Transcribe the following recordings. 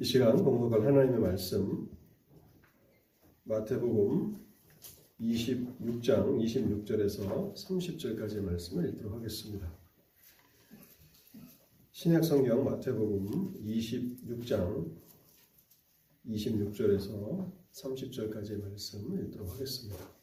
이 시간 공독할 하나님의 말씀 마태복음 26장 26절에서 30절까지의 말씀을 읽도록 하겠습니다. 신약 성경 마태복음 26장 26절에서 30절까지의 말씀을 읽도록 하겠습니다.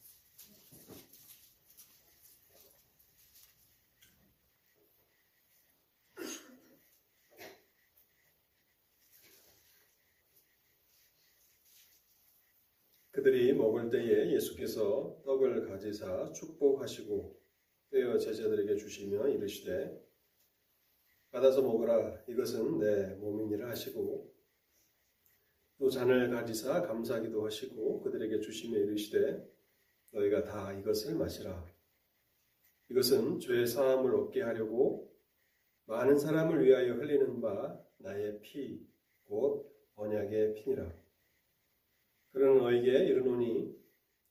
그들이 먹을 때에 예수께서 떡을 가지사 축복하시고 떼어 제자들에게 주시며 이르시되 받아서 먹으라. 이것은 내 몸이니라 하시고 또 잔을 가지사 감사기도 하시고 그들에게 주시며 이르시되 너희가 다 이것을 마시라. 이것은 죄 사함을 얻게 하려고 많은 사람을 위하여 흘리는 바 나의 피 곧 언약의 피니라 그는 너에게 이르노니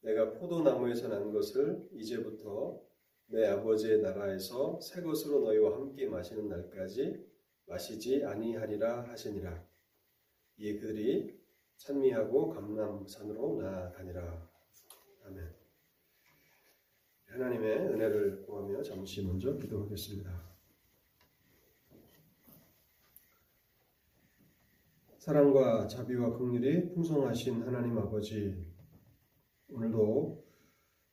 내가 포도나무에서 난 것을 이제부터 내 아버지의 나라에서 새 것으로 너희와 함께 마시는 날까지 마시지 아니하리라 하시니라. 이에 그들이 찬미하고 감남산으로 나아가니라. 아멘. 하나님의 은혜를 구하며 잠시 먼저 기도하겠습니다. 사랑과 자비와 긍휼이 풍성하신 하나님 아버지, 오늘도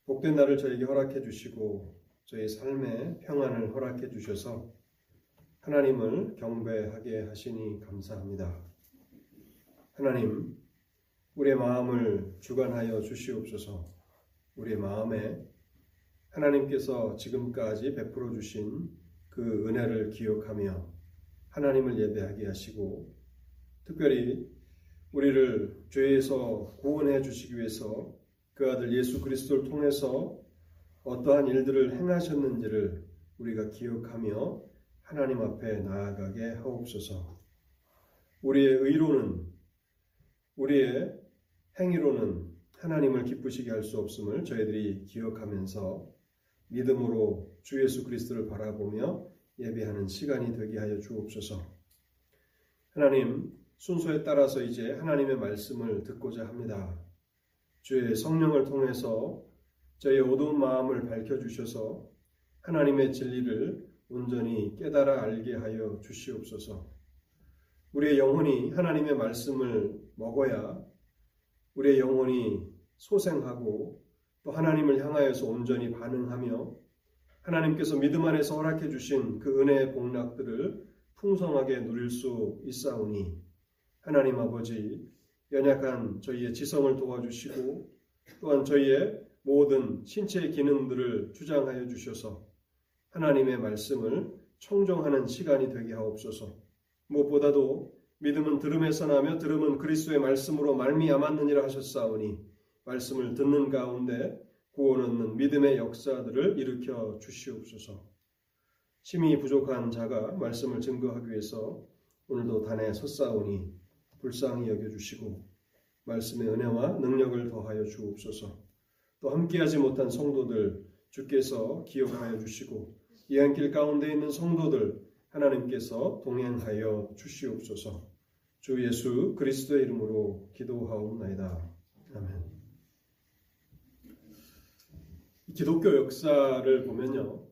복된 날을 저에게 허락해 주시고 저희 삶에 평안을 허락해 주셔서 하나님을 경배하게 하시니 감사합니다. 하나님, 우리의 마음을 주관하여 주시옵소서. 우리의 마음에 하나님께서 지금까지 베풀어 주신 그 은혜를 기억하며 하나님을 예배하게 하시고 특별히 우리를 죄에서 구원해 주시기 위해서 그 아들 예수 그리스도를 통해서 어떠한 일들을 행하셨는지를 우리가 기억하며 하나님 앞에 나아가게 하옵소서. 우리의 의로는 우리의 행위로는 하나님을 기쁘시게 할 수 없음을 저희들이 기억하면서 믿음으로 주 예수 그리스도를 바라보며 예배하는 시간이 되게 하여 주옵소서. 하나님, 순서에 따라서 이제 하나님의 말씀을 듣고자 합니다. 주의 성령을 통해서 저의 어두운 마음을 밝혀주셔서 하나님의 진리를 온전히 깨달아 알게 하여 주시옵소서. 우리의 영혼이 하나님의 말씀을 먹어야 우리의 영혼이 소생하고 또 하나님을 향하여서 온전히 반응하며 하나님께서 믿음 안에서 허락해 주신 그 은혜의 복락들을 풍성하게 누릴 수 있사오니 하나님 아버지 연약한 저희의 지성을 도와주시고 또한 저희의 모든 신체의 기능들을 주장하여 주셔서 하나님의 말씀을 청정하는 시간이 되게 하옵소서. 무엇보다도 믿음은 들음에서 나며 들음은 그리스도의 말씀으로 말미암았느니라 하셨사오니 말씀을 듣는 가운데 구원 얻는 믿음의 역사들을 일으켜 주시옵소서. 심히 부족한 자가 말씀을 증거하기 위해서 오늘도 단에 섰사오니 불쌍히 여겨주시고 말씀의 은혜와 능력을 더하여 주옵소서. 또 함께하지 못한 성도들 주께서 기억하여 주시고 이 한길 가운데 있는 성도들 하나님께서 동행하여 주시옵소서. 주 예수 그리스도의 이름으로 기도하옵나이다. 아멘. 기독교 역사를 보면요.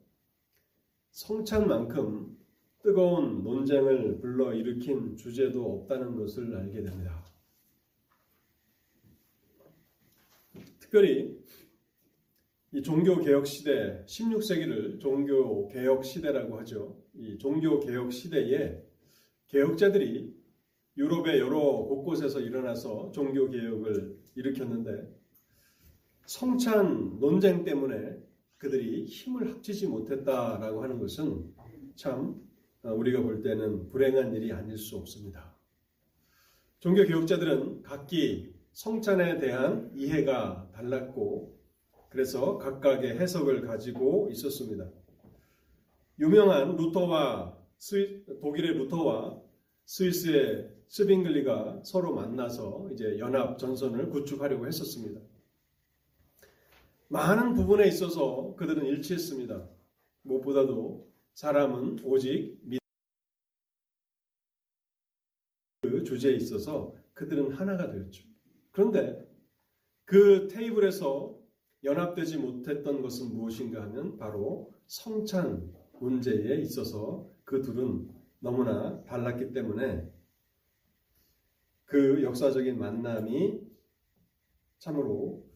성찬만큼 뜨거운 논쟁을 불러일으킨 주제도 없다는 것을 알게 됩니다. 특별히 이 종교 개혁 시대 16세기를 종교 개혁 시대라고 하죠. 이 종교 개혁 시대에 개혁자들이 유럽의 여러 곳곳에서 일어나서 종교 개혁을 일으켰는데 성찬 논쟁 때문에 그들이 힘을 합치지 못했다라고 하는 것은 참 어, 우리가 볼 때는 불행한 일이 아닐 수 없습니다. 종교 교육자들은 각기 성찬에 대한 이해가 달랐고 그래서 각각의 해석을 가지고 있었습니다. 유명한 루터와 스위, 독일의 루터와 스위스의 스빙글리가 서로 만나서 이제 연합 전선을 구축하려고 했었습니다. 많은 부분에 있어서 그들은 일치했습니다. 무엇보다도 사람은 오직 주제에 있어서 그들은 하나가 되었죠. 그런데 그 테이블에서 연합되지 못했던 것은 무엇인가 하면 바로 성찬 문제에 있어서 그 둘은 너무나 달랐기 때문에 그 역사적인 만남이 참으로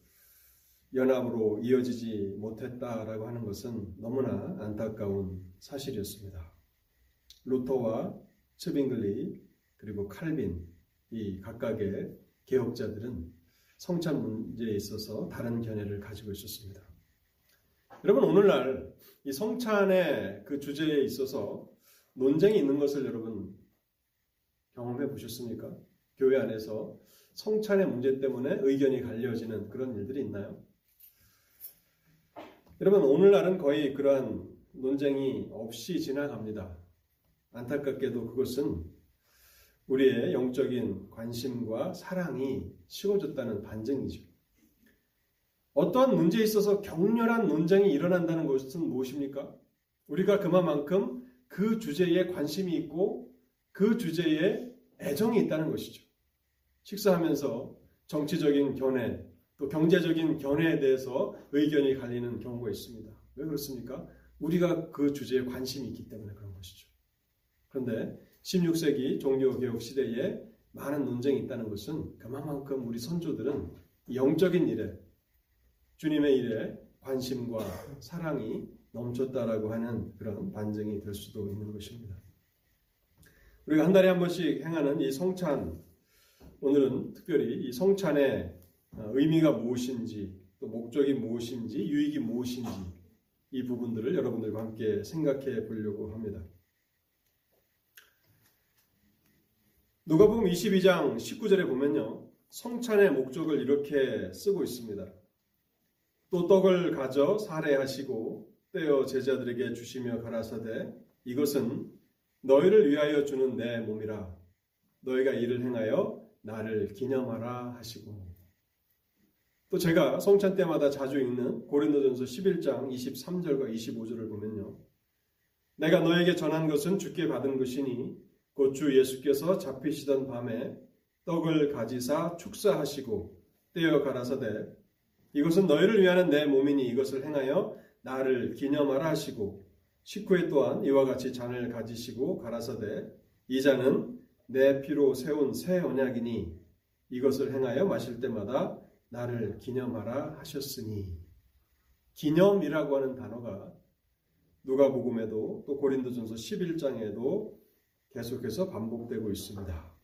연합으로 이어지지 못했다라고 하는 것은 너무나 안타까운 사실이었습니다. 루터와 츠빙글리 그리고 칼빈 이 각각의 개혁자들은 성찬 문제에 있어서 다른 견해를 가지고 있었습니다. 여러분 오늘날 이 성찬의 그 주제에 있어서 논쟁이 있는 것을 여러분 경험해 보셨습니까? 교회 안에서 성찬의 문제 때문에 의견이 갈려지는 그런 일들이 있나요? 여러분 오늘날은 거의 그러한 논쟁이 없이 지나갑니다. 안타깝게도 그것은 우리의 영적인 관심과 사랑이 식어졌다는 반증이죠. 어떠한 문제에 있어서 격렬한 논쟁이 일어난다는 것은 무엇입니까? 우리가 그만큼 그 주제에 관심이 있고 그 주제에 애정이 있다는 것이죠. 식사하면서 정치적인 견해, 또 경제적인 견해에 대해서 의견이 갈리는 경우가 있습니다. 왜 그렇습니까? 우리가 그 주제에 관심이 있기 때문에 그런 것이죠. 그런데 16세기 종교개혁 시대에 많은 논쟁이 있다는 것은 그만큼 우리 선조들은 영적인 일에 주님의 일에 관심과 사랑이 넘쳤다라고 하는 그런 반증이 될 수도 있는 것입니다. 우리가 한 달에 한 번씩 행하는 이 성찬 오늘은 특별히 이 성찬의 의미가 무엇인지 또 목적이 무엇인지 유익이 무엇인지 이 부분들을 여러분들과 함께 생각해 보려고 합니다. 누가복음 22장 19절에 보면요. 성찬의 목적을 이렇게 쓰고 있습니다. 또 떡을 가져 살해하시고 떼어 제자들에게 주시며 가라사대 이것은 너희를 위하여 주는 내 몸이라 너희가 이를 행하여 나를 기념하라 하시고 또 제가 성찬 때마다 자주 읽는 고린도전서 11장 23절과 25절을 보면요. 내가 너에게 전한 것은 주께 받은 것이니 곧 주 예수께서 잡히시던 밤에 떡을 가지사 축사하시고 떼어 가라사대 이것은 너희를 위하는 내 몸이니 이것을 행하여 나를 기념하라 하시고 식후에 또한 이와 같이 잔을 가지시고 가라사대 이 잔은 내 피로 세운 새 언약이니 이것을 행하여 마실 때마다 나를 기념하라 하셨으니 기념이라고 하는 단어가 누가복음에도 또 고린도전서 11장에도 계속해서 반복되고 있습니다.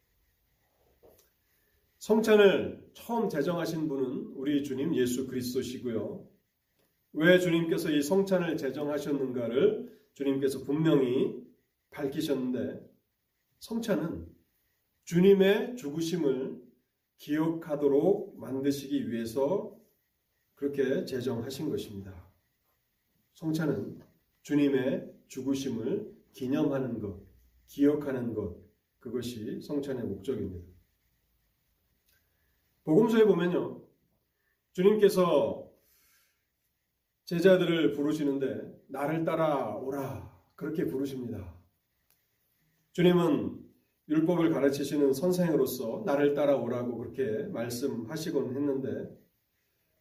성찬을 처음 제정하신 분은 우리 주님 예수 그리스도시고요. 왜 주님께서 이 성찬을 제정하셨는가를 주님께서 분명히 밝히셨는데 성찬은 주님의 죽으심을 기억하도록 만드시기 위해서 그렇게 제정하신 것입니다. 성찬은 주님의 죽으심을 기념하는 것, 기억하는 것, 그것이 성찬의 목적입니다. 복음서에 보면요. 주님께서 제자들을 부르시는데 나를 따라오라 그렇게 부르십니다. 주님은 율법을 가르치시는 선생으로서 나를 따라오라고 그렇게 말씀하시곤 했는데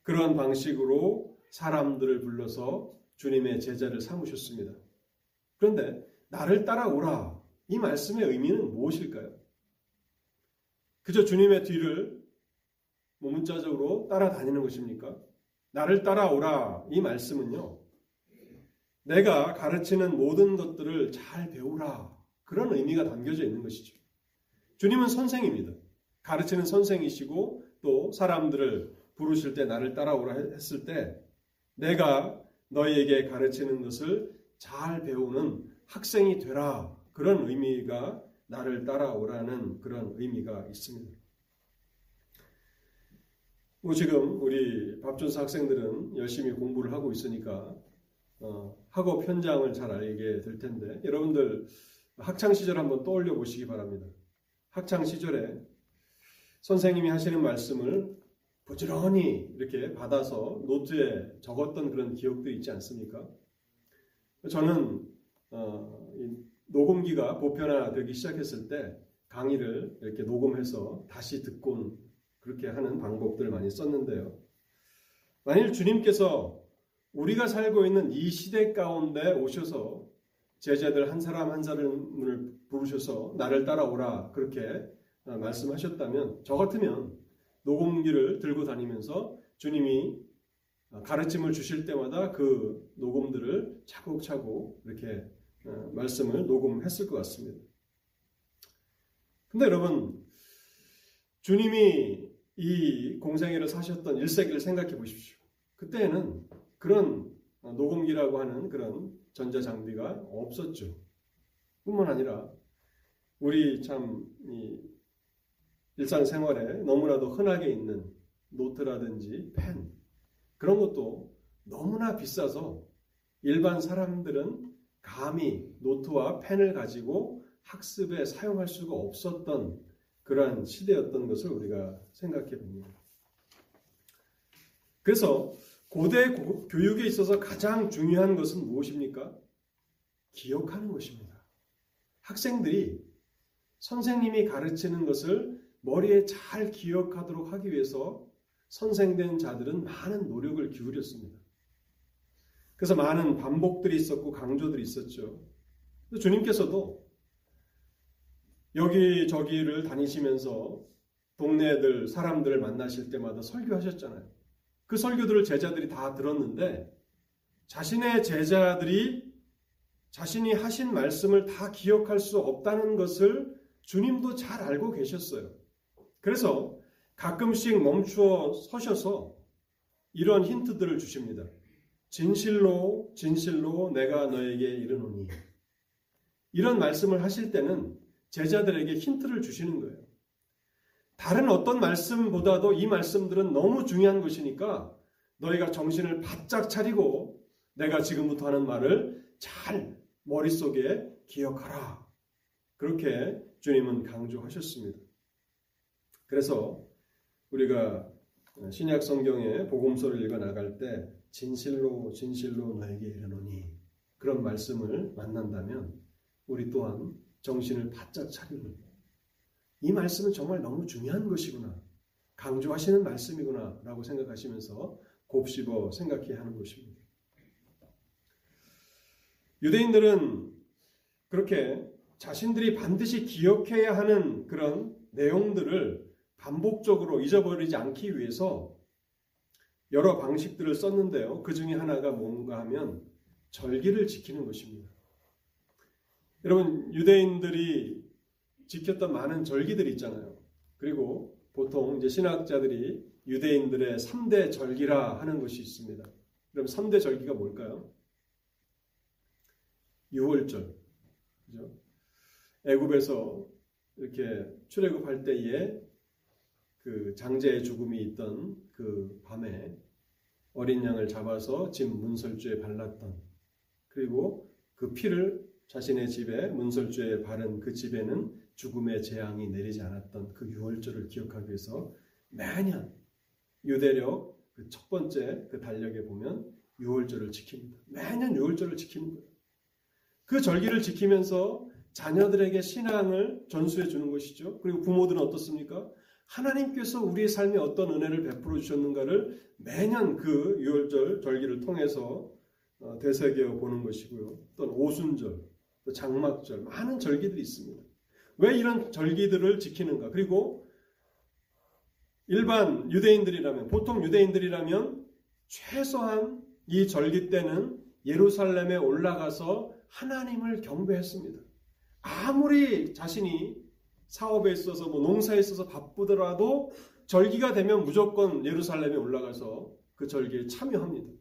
그런 방식으로 사람들을 불러서 주님의 제자를 삼으셨습니다. 그런데 나를 따라오라 이 말씀의 의미는 무엇일까요? 그저 주님의 뒤를 문자적으로 따라다니는 것입니까? 나를 따라오라 이 말씀은요. 내가 가르치는 모든 것들을 잘 배우라 그런 의미가 담겨져 있는 것이죠. 주님은 선생입니다. 가르치는 선생이시고 또 사람들을 부르실 때 나를 따라오라 했을 때 내가 너희에게 가르치는 것을 잘 배우는 학생이 되라 그런 의미가 나를 따라오라는 그런 의미가 있습니다. 뭐 지금 우리 밥준수 학생들은 열심히 공부를 하고 있으니까 어, 학업 현장을 잘 알게 될 텐데 여러분들 학창 시절 한번 떠올려 보시기 바랍니다. 학창 시절에 선생님이 하시는 말씀을 부지런히 이렇게 받아서 노트에 적었던 그런 기억도 있지 않습니까? 저는 어, 녹음기가 보편화되기 시작했을 때 강의를 이렇게 녹음해서 다시 듣곤 그렇게 하는 방법들을 많이 썼는데요. 만일 주님께서 우리가 살고 있는 이 시대 가운데 오셔서 제자들 한 사람 한 사람을 부르셔서 나를 따라오라 그렇게 말씀하셨다면 저 같으면 녹음기를 들고 다니면서 주님이 가르침을 주실 때마다 그 녹음들을 차곡차곡 이렇게 말씀을 녹음했을 것 같습니다. 근데 여러분, 주님이 이 공생애를 사셨던 1세기를 생각해 보십시오. 그때는 그런 녹음기라고 하는 그런 전자장비가 없었죠. 뿐만 아니라 우리 참 일상생활에 너무나도 흔하게 있는 노트라든지 펜 그런 것도 너무나 비싸서 일반 사람들은 감히 노트와 펜을 가지고 학습에 사용할 수가 없었던 그러한 시대였던 것을 우리가 생각해 봅니다. 그래서 고대 교육에 있어서 가장 중요한 것은 무엇입니까? 기억하는 것입니다. 학생들이 선생님이 가르치는 것을 머리에 잘 기억하도록 하기 위해서 선생된 자들은 많은 노력을 기울였습니다. 그래서 많은 반복들이 있었고 강조들이 있었죠. 주님께서도 여기저기를 다니시면서 동네들 사람들을 만나실 때마다 설교하셨잖아요. 그 설교들을 제자들이 다 들었는데 자신의 제자들이 자신이 하신 말씀을 다 기억할 수 없다는 것을 주님도 잘 알고 계셨어요. 그래서 가끔씩 멈추어 서셔서 이런 힌트들을 주십니다. 진실로 진실로 내가 너에게 이르노니 이런 말씀을 하실 때는 제자들에게 힌트를 주시는 거예요. 다른 어떤 말씀보다도 이 말씀들은 너무 중요한 것이니까 너희가 정신을 바짝 차리고 내가 지금부터 하는 말을 잘 머릿속에 기억하라. 그렇게 주님은 강조하셨습니다. 그래서 우리가 신약 성경의 복음서를 읽어 나갈 때 진실로 진실로 너에게 이르노니 그런 말씀을 만난다면 우리 또한 정신을 바짝 차리고 이 말씀은 정말 너무 중요한 것이구나. 강조하시는 말씀이구나. 라고 생각하시면서 곱씹어 생각해야 하는 것입니다. 유대인들은 그렇게 자신들이 반드시 기억해야 하는 그런 내용들을 반복적으로 잊어버리지 않기 위해서 여러 방식들을 썼는데요. 그 중에 하나가 뭔가 하면 절기를 지키는 것입니다. 여러분 유대인들이 지켰던 많은 절기들이 있잖아요. 그리고 보통 이제 신학자들이 유대인들의 3대 절기라 하는 것이 있습니다. 그럼 3대 절기가 뭘까요? 6월절. 그죠? 애굽에서 이렇게 출애굽할 때에 그 장제의 죽음이 있던 그 밤에 어린 양을 잡아서 집 문설주에 발랐던 그리고 그 피를 자신의 집에 문설주에 바른 그 집에는 죽음의 재앙이 내리지 않았던 그 유월절을 기억하기 위해서 매년 유대력 그 첫 번째 그 달력에 보면 유월절을 지킵니다. 매년 유월절을 지키는 거예요. 그 절기를 지키면서 자녀들에게 신앙을 전수해 주는 것이죠. 그리고 부모들은 어떻습니까? 하나님께서 우리의 삶에 어떤 은혜를 베풀어 주셨는가를 매년 그 유월절 절기를 통해서 어, 되새겨 보는 것이고요. 또는 오순절, 또 장막절, 많은 절기들이 있습니다. 왜 이런 절기들을 지키는가? 그리고 일반 유대인들이라면, 보통 유대인들이라면 최소한 이 절기 때는 예루살렘에 올라가서 하나님을 경배했습니다. 아무리 자신이 사업에 있어서 뭐 농사에 있어서 바쁘더라도 절기가 되면 무조건 예루살렘에 올라가서 그 절기에 참여합니다.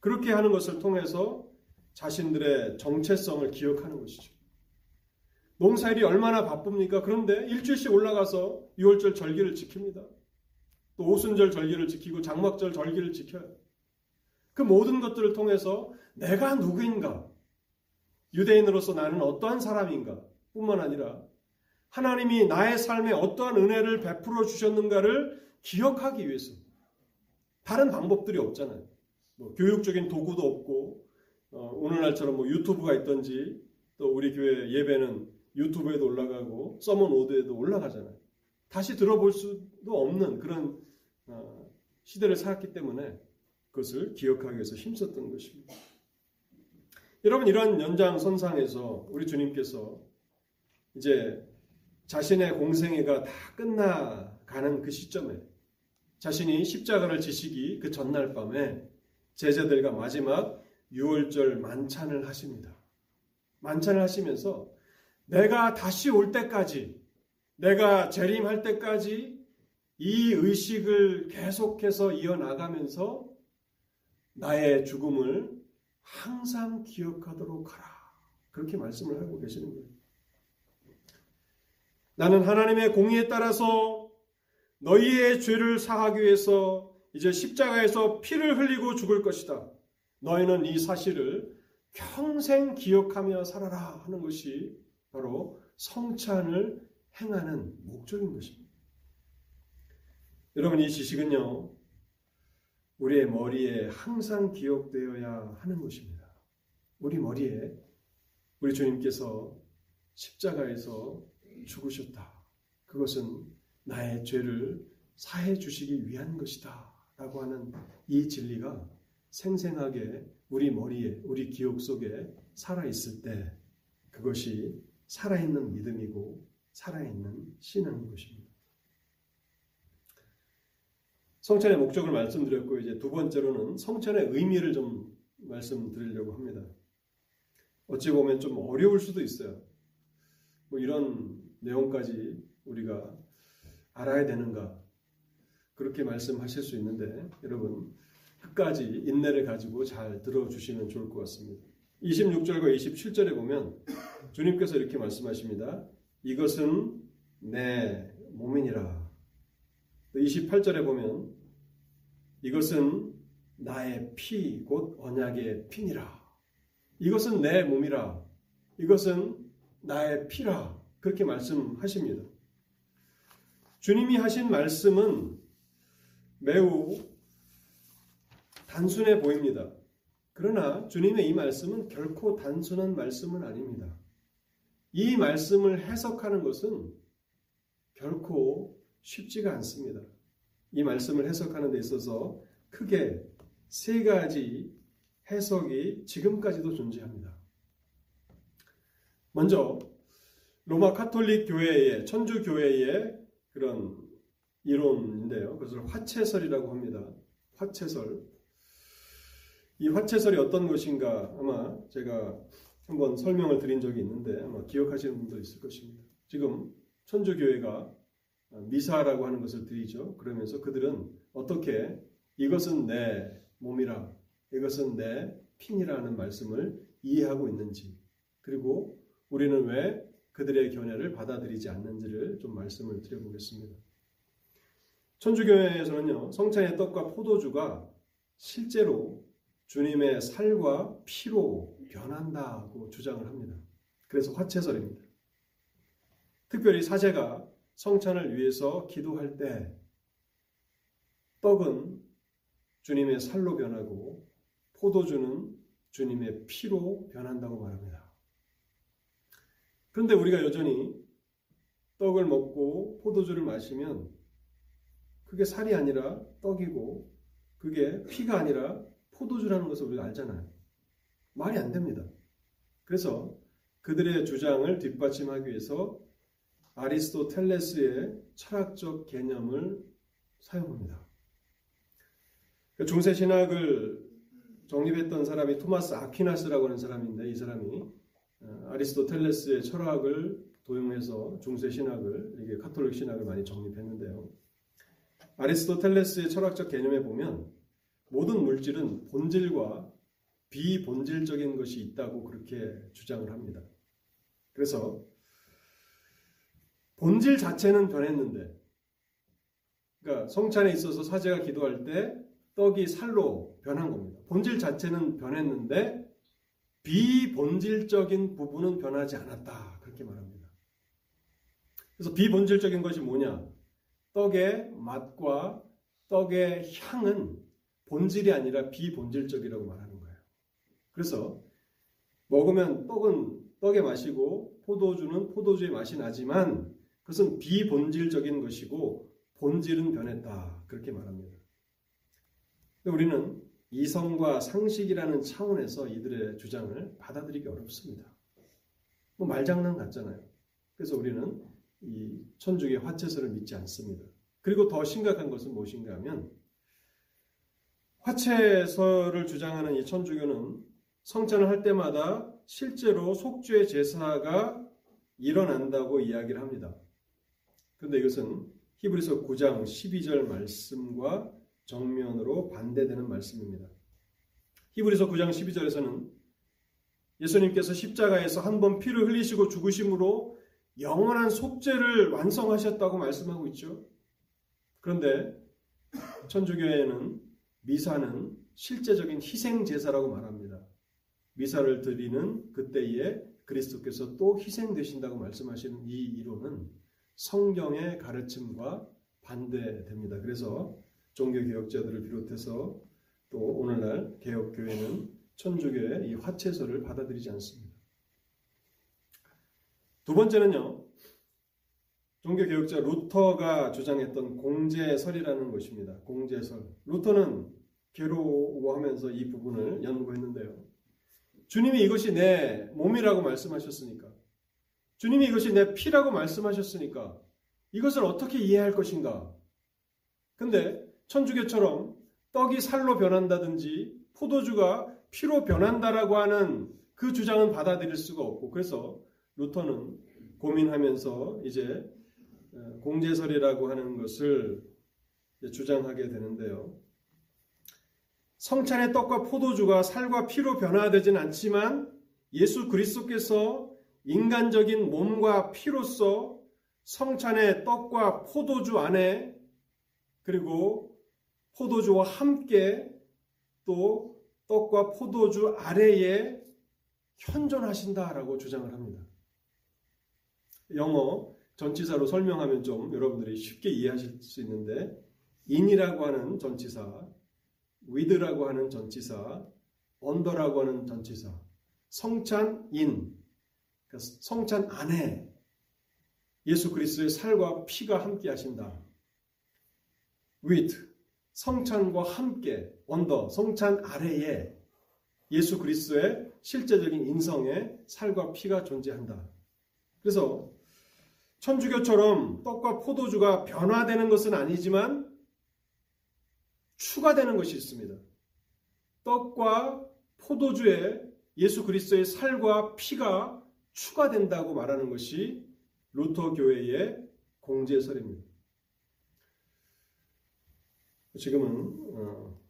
그렇게 하는 것을 통해서 자신들의 정체성을 기억하는 것이죠. 농사일이 얼마나 바쁩니까? 그런데 일주일씩 올라가서 6월절 절기를 지킵니다. 또 오순절 절기를 지키고 장막절 절기를 지켜요. 그 모든 것들을 통해서 내가 누구인가? 유대인으로서 나는 어떠한 사람인가? 뿐만 아니라 하나님이 나의 삶에 어떠한 은혜를 베풀어 주셨는가를 기억하기 위해서 다른 방법들이 없잖아요. 뭐 교육적인 도구도 없고 어, 오늘날처럼 뭐 유튜브가 있던지 또 우리 교회 예배는 유튜브에도 올라가고 서먼 오드에도 올라가잖아요. 다시 들어볼 수도 없는 그런 어, 시대를 살았기 때문에 그것을 기억하기 위해서 힘썼던 것입니다. 여러분 이런 연장선상에서 우리 주님께서 이제 자신의 공생애가 다 끝나가는 그 시점에 자신이 십자가를 지시기 그 전날 밤에 제자들과 마지막 6월절 만찬을 하십니다. 만찬을 하시면서 내가 다시 올 때까지 내가 재림할 때까지 이 의식을 계속해서 이어나가면서 나의 죽음을 항상 기억하도록 하라. 그렇게 말씀을 하고 계시는 거예요. 나는 하나님의 공의에 따라서 너희의 죄를 사하기 위해서 이제 십자가에서 피를 흘리고 죽을 것이다. 너희는 이 사실을 평생 기억하며 살아라 하는 것이 바로 성찬을 행하는 목적인 것입니다. 여러분 이 지식은요. 우리의 머리에 항상 기억되어야 하는 것입니다. 우리 머리에 우리 주님께서 십자가에서 죽으셨다. 그것은 나의 죄를 사해 주시기 위한 것이다. 라고 하는 이 진리가 생생하게 우리 머리에, 우리 기억 속에 살아있을 때 그것이 살아있는 믿음이고 살아있는 신앙인 것입니다. 성찬의 목적을 말씀드렸고 이제 두 번째로는 성찬의 의미를 좀 말씀드리려고 합니다. 어찌 보면 좀 어려울 수도 있어요. 뭐 이런 내용까지 우리가 알아야 되는가 그렇게 말씀하실 수 있는데 여러분 끝까지 인내를 가지고 잘 들어주시면 좋을 것 같습니다. 26절과 27절에 보면 주님께서 이렇게 말씀하십니다. 이것은 내 몸이니라. 28절에 보면 이것은 나의 피, 곧 언약의 피니라. 이것은 내 몸이라. 이것은 나의 피라. 그렇게 말씀하십니다. 주님이 하신 말씀은 매우 단순해 보입니다. 그러나 주님의 이 말씀은 결코 단순한 말씀은 아닙니다. 이 말씀을 해석하는 것은 결코 쉽지가 않습니다. 이 말씀을 해석하는 데 있어서 크게 세 가지 해석이 지금까지도 존재합니다. 먼저 로마 카톨릭 교회의 천주 교회의 그런 이론인데요. 그것을 화채설이라고 합니다. 화채설. 이 화채설이 어떤 것인가 아마 제가 한번 설명을 드린 적이 있는데 아마 기억하시는 분도 있을 것입니다. 지금 천주교회가 미사라고 하는 것을 드리죠. 그러면서 그들은 어떻게 이것은 내 몸이라 이것은 내 핀이라는 말씀을 이해하고 있는지 그리고 우리는 왜 그들의 견해를 받아들이지 않는지를 좀 말씀을 드려보겠습니다. 천주교회에서는요, 성찬의 떡과 포도주가 실제로 주님의 살과 피로 변한다고 주장을 합니다. 그래서 화채설입니다. 특별히 사제가 성찬을 위해서 기도할 때 떡은 주님의 살로 변하고 포도주는 주님의 피로 변한다고 말합니다. 그런데 우리가 여전히 떡을 먹고 포도주를 마시면 그게 살이 아니라 떡이고 그게 피가 아니라 포도주라는 것을 우리가 알잖아요. 말이 안 됩니다. 그래서 그들의 주장을 뒷받침하기 위해서 아리스토텔레스의 철학적 개념을 사용합니다. 그 중세 신학을 정립했던 사람이 토마스 아퀴나스라고 하는 사람인데 이 사람이 어, 아리스토텔레스의 철학을 도용해서 중세 신학을 이게 카톨릭 신학을 많이 정립했는데요. 아리스토텔레스의 철학적 개념에 보면 모든 물질은 본질과 비본질적인 것이 있다고 그렇게 주장을 합니다. 그래서 본질 자체는 변했는데, 그러니까 성찬에 있어서 사제가 기도할 때 떡이 살로 변한 겁니다. 본질 자체는 변했는데 비본질적인 부분은 변하지 않았다. 그렇게 말합니다. 그래서 비본질적인 것이 뭐냐? 떡의 맛과 떡의 향은 본질이 아니라 비본질적이라고 말하는 거예요. 그래서 먹으면 떡은 떡의 맛이고 포도주는 포도주의 맛이 나지만 그것은 비본질적인 것이고 본질은 변했다. 그렇게 말합니다. 우리는 이성과 상식이라는 차원에서 이들의 주장을 받아들이기 어렵습니다. 뭐 말장난 같잖아요. 그래서 우리는 이 천주교 화채설을 믿지 않습니다. 그리고 더 심각한 것은 무엇인가 하면 화채설을 주장하는 이 천주교는 성찬을 할 때마다 실제로 속죄 제사가 일어난다고 이야기를 합니다. 그런데 이것은 히브리서 9장 12절 말씀과 정면으로 반대되는 말씀입니다. 히브리서 9장 12절에서는 예수님께서 십자가에서 한 번 피를 흘리시고 죽으심으로 영원한 속죄를 완성하셨다고 말씀하고 있죠. 그런데 천주교에는 미사는 실제적인 희생 제사라고 말합니다. 미사를 드리는 그때에 그리스도께서 또 희생되신다고 말씀하시는 이 이론은 성경의 가르침과 반대됩니다. 그래서 종교 개혁자들을 비롯해서 또 오늘날 개혁 교회는 천주교의 이 화채설을 받아들이지 않습니다. 두 번째는요. 종교 개혁자 루터가 주장했던 공제설이라는 것입니다. 공제설. 루터는 괴로워하면서 이 부분을 연구했는데요. 주님이 이것이 내 몸이라고 말씀하셨으니까, 주님이 이것이 내 피라고 말씀하셨으니까, 이것을 어떻게 이해할 것인가? 근데 천주교처럼 떡이 살로 변한다든지 포도주가 피로 변한다라고 하는 그 주장은 받아들일 수가 없고 그래서 루터는 고민하면서 이제 어, 공제설이라고 하는 것을 주장하게 되는데요. 성찬의 떡과 포도주가 살과 피로 변화되진 않지만 예수 그리스도께서 인간적인 몸과 피로서 성찬의 떡과 포도주 안에 그리고 포도주와 함께 또 떡과 포도주 아래에 현존하신다라고 주장을 합니다. 영어 전치사로 설명하면 좀 여러분들이 쉽게 이해하실 수 있는데 in이라고 하는 전치사, with라고 하는 전치사, under라고 하는 전치사, 성찬 그러니까 성찬 안에 예수 그리스도의 살과 피가 함께 하신다. with, 성찬과 함께, 언더, 성찬 아래에 예수 그리스도의 실제적인 인성의 살과 피가 존재한다. 그래서 천주교처럼 떡과 포도주가 변화되는 것은 아니지만 추가되는 것이 있습니다. 떡과 포도주에 예수 그리스도의 살과 피가 추가된다고 말하는 것이 루터 교회의 공제설입니다. 지금은 어,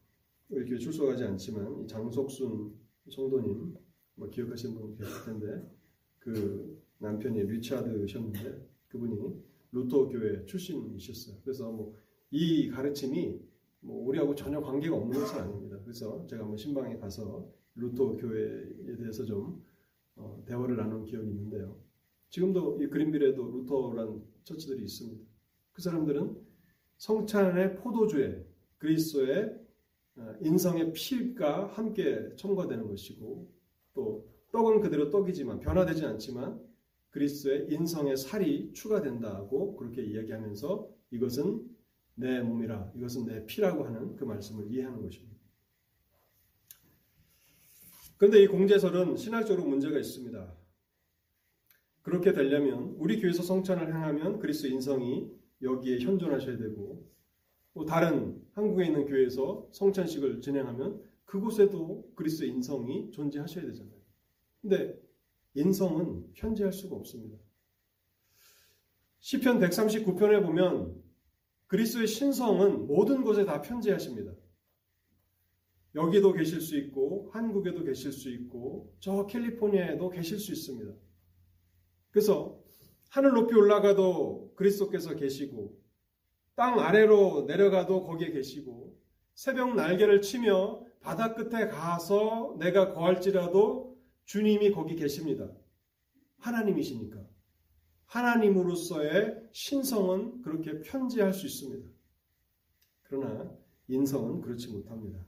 우리 교회 출석하지 않지만 장석순 성도님 뭐 기억하시는 분 계실 텐데 그 남편이 리차드셨는데 그분이 루터 교회 출신이셨어요. 그래서 뭐 이 가르침이 뭐 우리하고 전혀 관계가 없는 것은 아닙니다. 그래서 제가 한번 심방에 가서 루터 교회에 대해서 좀 어, 대화를 나눈 기억이 있는데요. 지금도 이 그린빌에도 Lutheran church들이 있습니다. 그 사람들은 성찬의 포도주에 그리스도의 어, 인성의 피가 함께 첨가되는 것이고 또 떡은 그대로 떡이지만 변화되지 않지만 그리스도의 인성의 살이 추가된다고 그렇게 이야기하면서 이것은 내 몸이라 이것은 내 피라고 하는 그 말씀을 이해하는 것입니다. 그런데 이 공제설은 신학적으로 문제가 있습니다. 그렇게 되려면 우리 교회에서 성찬을 행하면 그리스도 인성이 여기에 현존하셔야 되고 또 다른 한국에 있는 교회에서 성찬식을 진행하면 그곳에도 그리스도 인성이 존재하셔야 되잖아요. 근데 인성은 현재할 수가 없습니다. 시편 139편에 보면 그리스도의 신성은 모든 곳에 다 편재하십니다. 여기도 계실 수 있고 한국에도 계실 수 있고 저 캘리포니아에도 계실 수 있습니다. 그래서 하늘 높이 올라가도 그리스도께서 계시고 땅 아래로 내려가도 거기에 계시고 새벽 날개를 치며 바다 끝에 가서 내가 거할지라도 주님이 거기 계십니다. 하나님이시니까. 하나님으로서의 신성은 그렇게 편지할 수 있습니다. 그러나 인성은 그렇지 못합니다.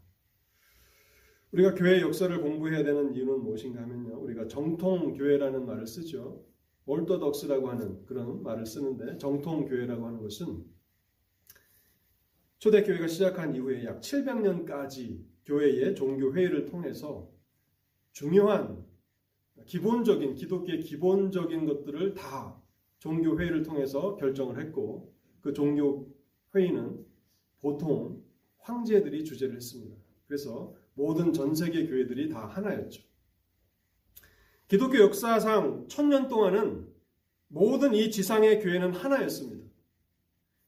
우리가 교회 역사를 공부해야 되는 이유는 무엇인가 하면요. 우리가 정통 교회라는 말을 쓰죠. 올토덕스라고 하는 그런 말을 쓰는데 정통 교회라고 하는 것은 초대 교회가 시작한 이후에 약 700년까지 교회의 종교 회의를 통해서 중요한 기본적인 기독교의 기본적인 것들을 다 종교 회의를 통해서 결정을 했고 그 종교 회의는 보통 황제들이 주재를 했습니다. 그래서 모든 전 세계 교회들이 다 하나였죠. 기독교 역사상 천년 동안은 모든 이 지상의 교회는 하나였습니다.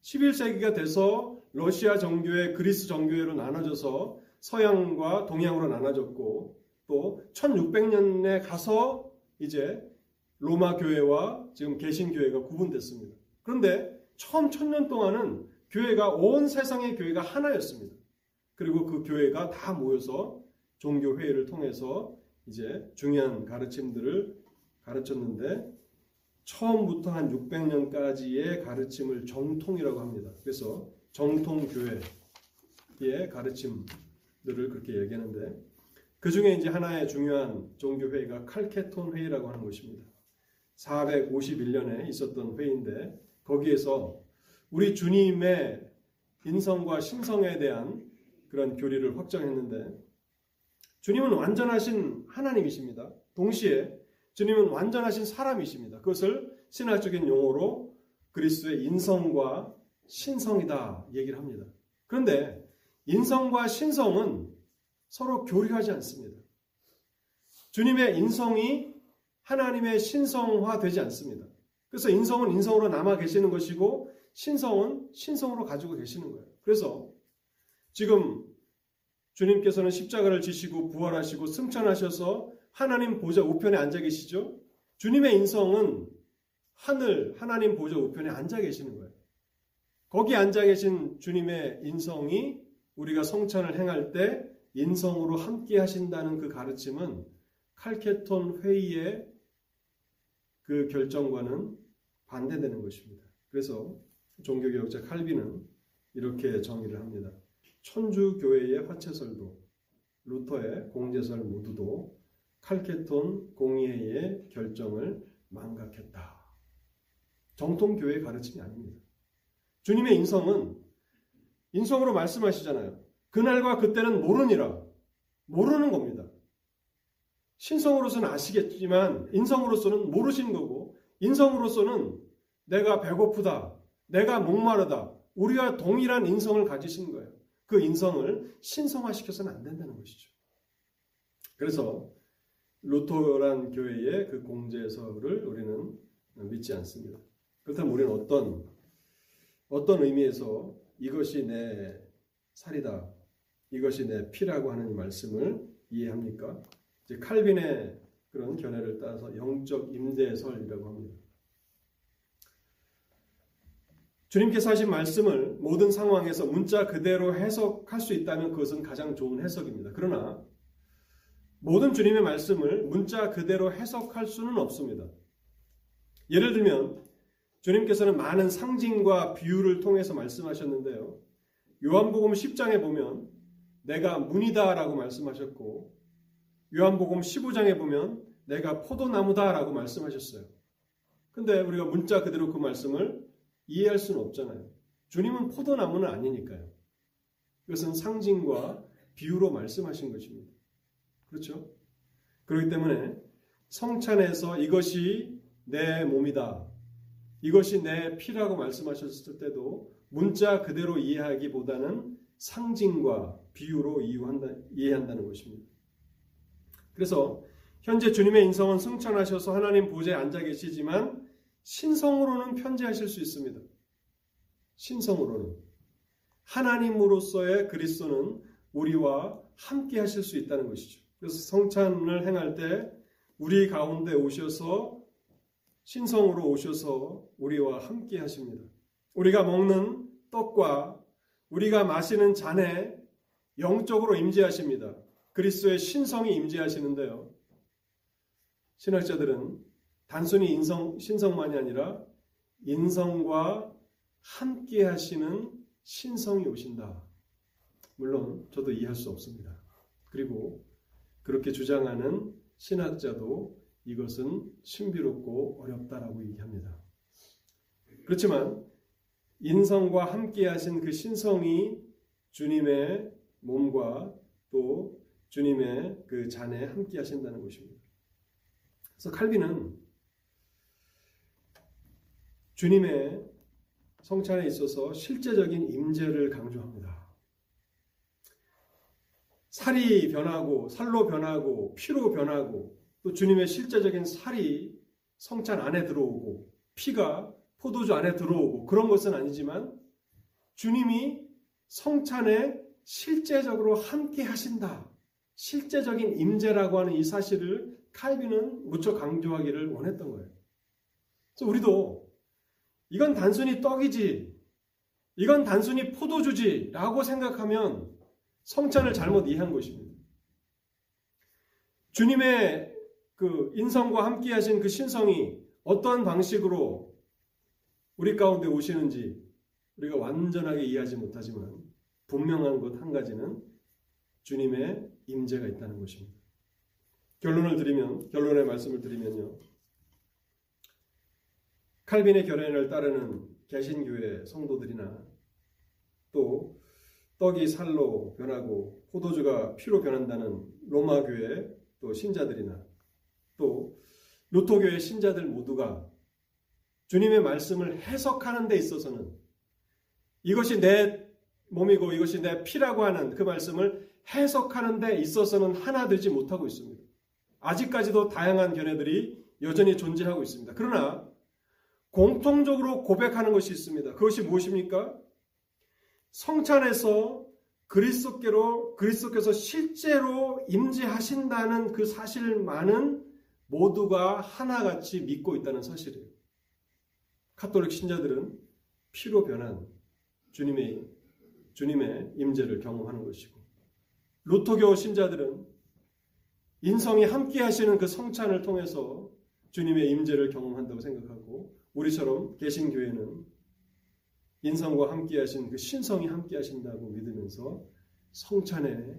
11세기가 돼서 러시아 정교회, 그리스 정교회로 나눠져서 서양과 동양으로 나눠졌고 또 1600년에 가서 이제 로마 교회와 지금 개신 교회가 구분됐습니다. 그런데 처음 천년 동안은 교회가 온 세상의 교회가 하나였습니다. 그리고 그 교회가 다 모여서 종교 회의를 통해서 이제 중요한 가르침들을 가르쳤는데 처음부터 한 600년까지의 가르침을 정통이라고 합니다. 그래서 정통 교회의 가르침들을 그렇게 얘기하는데 그 중에 이제 하나의 중요한 종교 회의가 칼케톤 회의라고 하는 것입니다. 451년에 있었던 회의인데 거기에서 우리 주님의 인성과 신성에 대한 그런 교리를 확정했는데 주님은 완전하신 하나님이십니다. 동시에 주님은 완전하신 사람이십니다. 그것을 신학적인 용어로 그리스도의 인성과 신성이다 얘기를 합니다. 그런데 인성과 신성은 서로 교류하지 않습니다. 주님의 인성이 하나님의 신성화 되지 않습니다. 그래서 인성은 인성으로 남아 계시는 것이고 신성은 신성으로 가지고 계시는 거예요. 그래서 지금 주님께서는 십자가를 지시고 부활하시고 승천하셔서 하나님 보좌 우편에 앉아 계시죠. 주님의 인성은 하늘 하나님 보좌 우편에 앉아 계시는 거예요. 거기 앉아 계신 주님의 인성이 우리가 성찬을 행할 때 인성으로 함께 하신다는 그 가르침은 칼케톤 회의의 그 결정과는 반대되는 것입니다. 그래서 종교개혁자 칼빈은 이렇게 정의를 합니다. 천주교회의 화채설도 루터의 공제설 모두도 칼케톤 공의회의 결정을 망각했다. 정통교회의 가르침이 아닙니다. 주님의 인성은 인성으로 말씀하시잖아요. 그날과 그때는 모르니라. 모르는 겁니다. 신성으로서는 아시겠지만 인성으로서는 모르시는 거고 인성으로서는 내가 배고프다. 내가 목마르다. 우리와 동일한 인성을 가지신 거예요. 그 인성을 신성화시켜서는 안 된다는 것이죠. 그래서 루터란 교회의 그 공제서를 우리는 믿지 않습니다. 그렇다면 우리는 어떤 어떤 의미에서 이것이 내 살이다. 이것이 내 피라고 하는 말씀을 이해합니까? 이제 칼빈의 그런 견해를 따라서 영적 임대설이라고 합니다. 주님께서 하신 말씀을 모든 상황에서 문자 그대로 해석할 수 있다면 그것은 가장 좋은 해석입니다. 그러나 모든 주님의 말씀을 문자 그대로 해석할 수는 없습니다. 예를 들면 주님께서는 많은 상징과 비유를 통해서 말씀하셨는데요. 요한복음 10장에 보면 내가 문이다라고 말씀하셨고 요한복음 15장에 보면 내가 포도나무다라고 말씀하셨어요. 근데 우리가 문자 그대로 그 말씀을 이해할 수는 없잖아요. 주님은 포도나무는 아니니까요. 이것은 상징과 비유로 말씀하신 것입니다. 그렇죠? 그렇기 때문에 성찬에서 이것이 내 몸이다. 이것이 내 피라고 말씀하셨을 때도 문자 그대로 이해하기보다는 상징과 비유로 이해한다 는 것입니다. 그래서 현재 주님의 인성은 승천하셔서 하나님 보좌에 앉아 계시지만 신성으로는 편재하실 수 있습니다. 신성으로는 하나님으로서의 그리스도는 우리와 함께 하실 수 있다는 것이죠. 그래서 성찬을 행할 때 우리 가운데 오셔서 신성으로 오셔서 우리와 함께 하십니다. 우리가 먹는 떡과 우리가 마시는 잔에 영적으로 임재하십니다. 그리스도의 신성이 임재하시는데요. 신학자들은 단순히 인성, 신성만이 아니라 인성과 함께 하시는 신성이 오신다. 물론 저도 이해할 수 없습니다. 그리고 그렇게 주장하는 신학자도 이것은 신비롭고 어렵다라고 얘기합니다. 그렇지만 인성과 함께 하신 그 신성이 주님의 몸과 또 주님의 그 잔에 함께 하신다는 것입니다. 그래서 칼빈은 주님의 성찬에 있어서 실제적인 임재를 강조합니다. 살이 변하고 살로 변하고 피로 변하고 또 주님의 실제적인 살이 성찬 안에 들어오고 피가 포도주 안에 들어오고 그런 것은 아니지만 주님이 성찬에 실제적으로 함께 하신다. 실제적인 임재라고 하는 이 사실을 칼빈은 무척 강조하기를 원했던 거예요. 그래서 우리도 이건 단순히 떡이지, 이건 단순히 포도주지 라고 생각하면 성찬을 잘못 이해한 것입니다. 주님의 그 인성과 함께 하신 그 신성이 어떠한 방식으로 우리 가운데 오시는지 우리가 완전하게 이해하지 못하지만 분명한 것 한 가지는 주님의 임재가 있다는 것입니다. 결론을 드리면 결론의 말씀을 드리면요. 칼빈의 결론을 따르는 개신교회 성도들이나 또 떡이 살로 변하고 포도주가 피로 변한다는 로마 교회 또 신자들이나 또 루토교회 신자들 모두가 주님의 말씀을 해석하는 데 있어서는 이것이 내 몸이고 이것이 내 피라고 하는 그 말씀을 해석하는 데 있어서는 하나 되지 못하고 있습니다. 아직까지도 다양한 견해들이 여전히 존재하고 있습니다. 그러나 공통적으로 고백하는 것이 있습니다. 그것이 무엇입니까? 성찬에서 그리스도께로 그리스도께서 실제로 임재하신다는 그 사실만은 모두가 하나같이 믿고 있다는 사실이에요. 카톨릭 신자들은 피로 변한 주님의 주님의 임재를 경험하는 것이고 루토교 신자들은 인성이 함께 하시는 그 성찬을 통해서 주님의 임재를 경험한다고 생각하고 우리처럼 계신 교회는 인성과 함께 하신 그 신성이 함께 하신다고 믿으면서 성찬에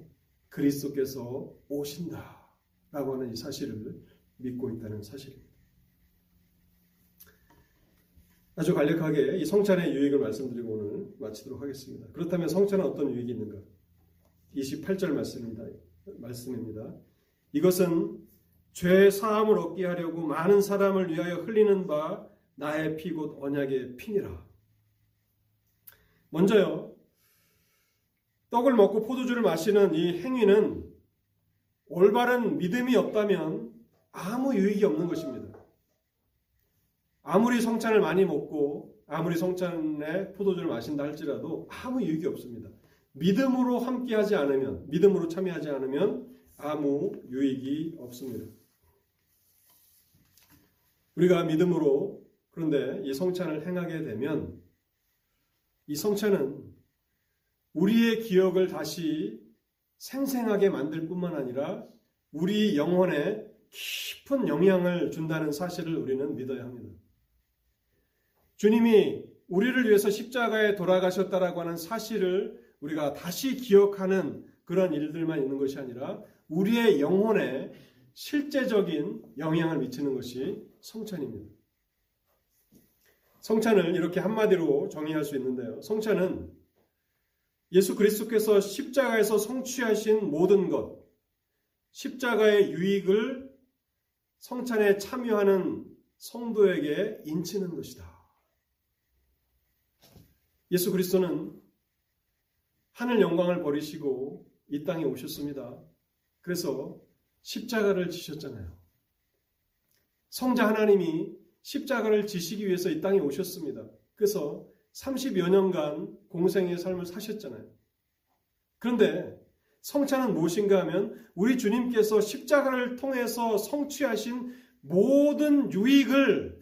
그리스도께서 오신다라고 하는 이 사실을 믿고 있다는 사실입니다. 아주 간략하게 이 성찬의 유익을 말씀드리고 오늘 마치도록 하겠습니다. 그렇다면 성찬은 어떤 유익이 있는가? 28절 말씀입니다. 말씀입니다. 이것은 죄 사함을 얻게 하려고 많은 사람을 위하여 흘리는 바 나의 피 곧 언약의 피니라. 먼저요. 떡을 먹고 포도주를 마시는 이 행위는 올바른 믿음이 없다면 아무 유익이 없는 것입니다. 아무리 성찬을 많이 먹고 아무리 성찬에 포도주를 마신다 할지라도 아무 유익이 없습니다. 믿음으로 함께하지 않으면 믿음으로 참여하지 않으면 아무 유익이 없습니다. 우리가 믿음으로 그런데 이 성찬을 행하게 되면 이 성찬은 우리의 기억을 다시 생생하게 만들 뿐만 아니라 우리 영혼에 깊은 영향을 준다는 사실을 우리는 믿어야 합니다. 주님이 우리를 위해서 십자가에 돌아가셨다라고 하는 사실을 우리가 다시 기억하는 그런 일들만 있는 것이 아니라 우리의 영혼에 실제적인 영향을 미치는 것이 성찬입니다. 성찬을 이렇게 한마디로 정의할 수 있는데요. 성찬은 예수 그리스도께서 십자가에서 성취하신 모든 것, 십자가의 유익을 성찬에 참여하는 성도에게 인치는 것이다. 예수 그리스도는 하늘 영광을 버리시고 이 땅에 오셨습니다. 그래서 십자가를 지셨잖아요. 성자 하나님이 십자가를 지시기 위해서 이 땅에 오셨습니다. 그래서 30여 년간 공생의 삶을 사셨잖아요. 그런데 성찬은 무엇인가 하면 우리 주님께서 십자가를 통해서 성취하신 모든 유익을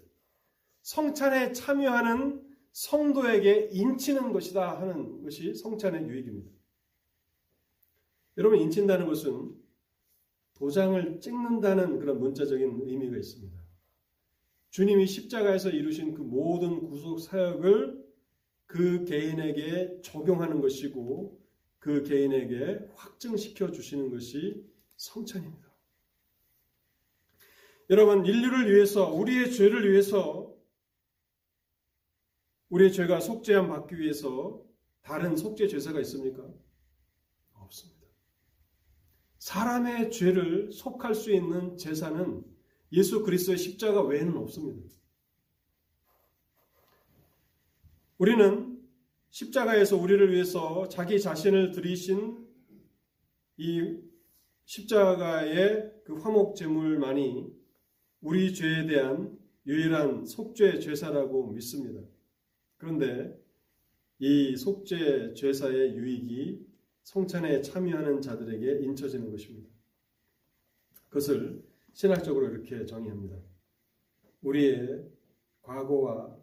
성찬에 참여하는 성도에게 인치는 것이다 하는 것이 성찬의 유익입니다. 여러분, 인친다는 것은 도장을 찍는다는 그런 문자적인 의미가 있습니다. 주님이 십자가에서 이루신 그 모든 구속 사역을 그 개인에게 적용하는 것이고 그 개인에게 확증시켜 주시는 것이 성찬입니다. 여러분, 인류를 위해서, 우리의 죄를 위해서, 우리의 죄가 속죄함 받기 위해서 다른 속죄 제사가 있습니까? 없습니다. 사람의 죄를 속할 수 있는 제사는 예수 그리스도의 십자가 외에는 없습니다. 우리는 십자가에서 우리를 위해서 자기 자신을 들이신 이 십자가의 그 화목 제물만이 우리 죄에 대한 유일한 속죄 죄사라고 믿습니다. 그런데 이 속죄 죄사의 유익이 성찬에 참여하는 자들에게 인쳐지는 것입니다. 그것을 신학적으로 이렇게 정의합니다. 우리의 과거와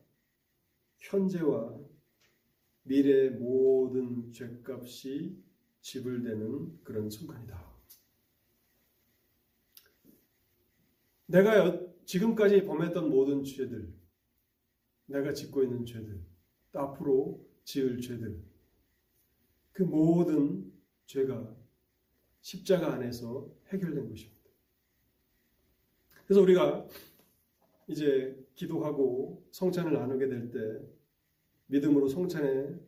현재와 미래의 모든 죄값이 지불되는 그런 순간이다. 내가 지금까지 범했던 모든 죄들, 내가 짓고 있는 죄들, 앞으로 지을 죄들, 그 모든 죄가 십자가 안에서 해결된 것입니다. 그래서 우리가 이제 기도하고 성찬을 나누게 될 때 믿음으로 성찬에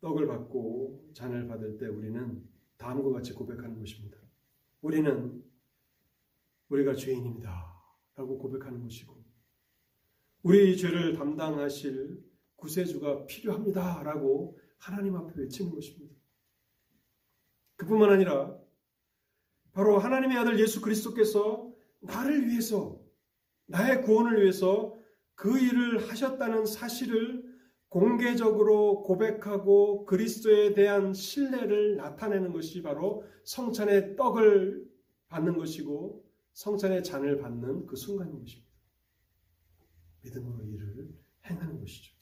떡을 받고 잔을 받을 때 우리는 다음과 같이 고백하는 것입니다. 우리는 우리가 죄인입니다. 라고 고백하는 것이고, 우리 죄를 담당하실 구세주가 필요합니다. 라고 하나님 앞에 외치는 것입니다. 그뿐만 아니라, 바로 하나님의 아들 예수 그리스도께서 나를 위해서, 나의 구원을 위해서 그 일을 하셨다는 사실을 공개적으로 고백하고 그리스도에 대한 신뢰를 나타내는 것이 바로 성찬의 떡을 받는 것이고 성찬의 잔을 받는 그 순간인 것입니다. 믿음으로 일을 행하는 것이죠.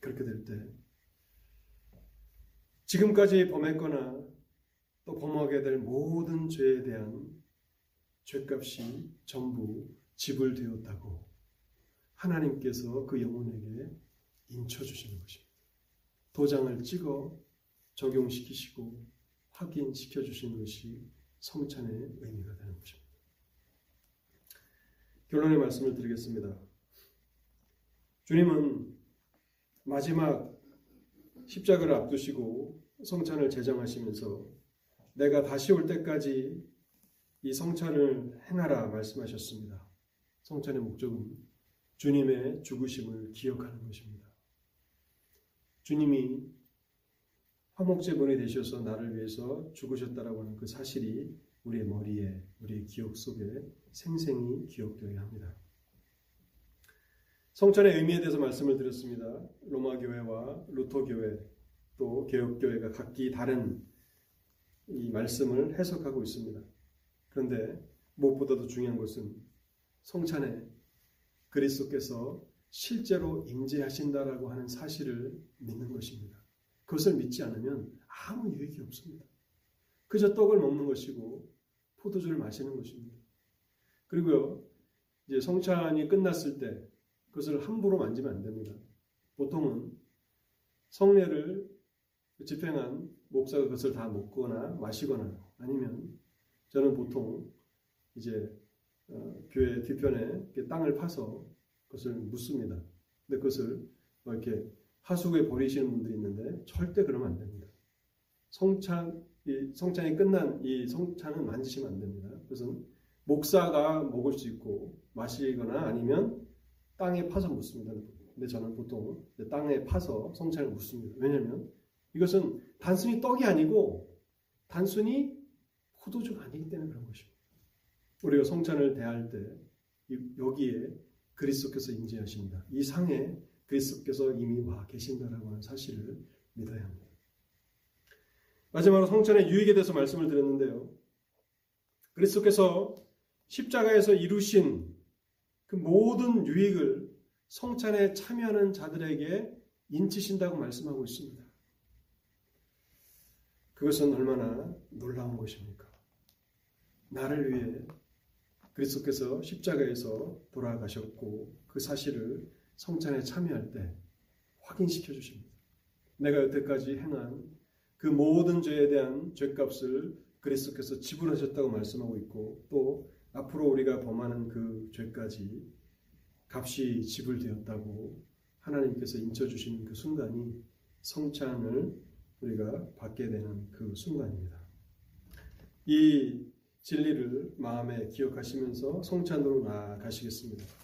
그렇게 될 때 지금까지 범했거나 또 범하게 될 모든 죄에 대한 죄값이 전부 지불되었다고 하나님께서 그 영혼에게 인쳐 주시는 것입니다. 도장을 찍어 적용시키시고 확인시켜 주시는 것이 성찬의 의미가 되는 것입니다. 결론의 말씀을 드리겠습니다. 주님은 마지막 십자가를 앞두시고 성찬을 제정하시면서 내가 다시 올 때까지 이 성찬을 행하라 말씀하셨습니다. 성찬의 목적은 주님의 죽으심을 기억하는 것입니다. 주님이 화목제본이 되셔서 나를 위해서 죽으셨다라고 하는 그 사실이 우리의 머리에, 우리의 기억 속에 생생히 기억되어야 합니다. 성찬의 의미에 대해서 말씀을 드렸습니다. 로마 교회와 루터 교회 또 개혁 교회가 각기 다른 이 말씀을 해석하고 있습니다. 그런데 무엇보다도 중요한 것은 성찬에 그리스도께서 실제로 임재하신다라고 하는 사실을 믿는 것입니다. 그것을 믿지 않으면 아무 유익이 없습니다. 그저 떡을 먹는 것이고 포도주를 마시는 것입니다. 그리고요, 이제 성찬이 끝났을 때 그것을 함부로 만지면 안 됩니다. 보통은 성례를 집행한 목사가 그것을 다 먹거나 마시거나 아니면 저는 보통 이제 어, 교회 뒤편에 땅을 파서 그것을 묻습니다. 근데 그것을 뭐 이렇게 하수구에 버리시는 분들이 있는데 절대 그러면 안 됩니다. 성찬 이 성찬이 끝난 이 성찬은 만지시면 안 됩니다. 그것은 목사가 먹을 수 있고 마시거나 아니면 땅에 파서 묻습니다. 근데 저는 보통 땅에 파서 성찬을 묻습니다. 왜냐하면 이것은 단순히 떡이 아니고 단순히 포도주가 아니기 때문에 그런 것입니다. 우리가 성찬을 대할 때 여기에 그리스도께서 임재하신다. 이 상에 그리스도께서 이미 와 계신다라고 하는 사실을 믿어야 합니다. 마지막으로 성찬의 유익에 대해서 말씀을 드렸는데요. 그리스도께서 십자가에서 이루신 그 모든 유익을 성찬에 참여하는 자들에게 인치신다고 말씀하고 있습니다. 그것은 얼마나 놀라운 것입니까? 나를 위해 그리스도께서 십자가에서 돌아가셨고 그 사실을 성찬에 참여할 때 확인시켜 주십니다. 내가 여태까지 행한 그 모든 죄에 대한 죄값을 그리스도께서 지불하셨다고 말씀하고 있고 또 앞으로 우리가 범하는 그 죄까지 값이 지불되었다고 하나님께서 인쳐 주시는 그 순간이 성찬을 우리가 받게 되는 그 순간입니다. 이 진리를 마음에 기억하시면서 성찬으로 나아가시겠습니다.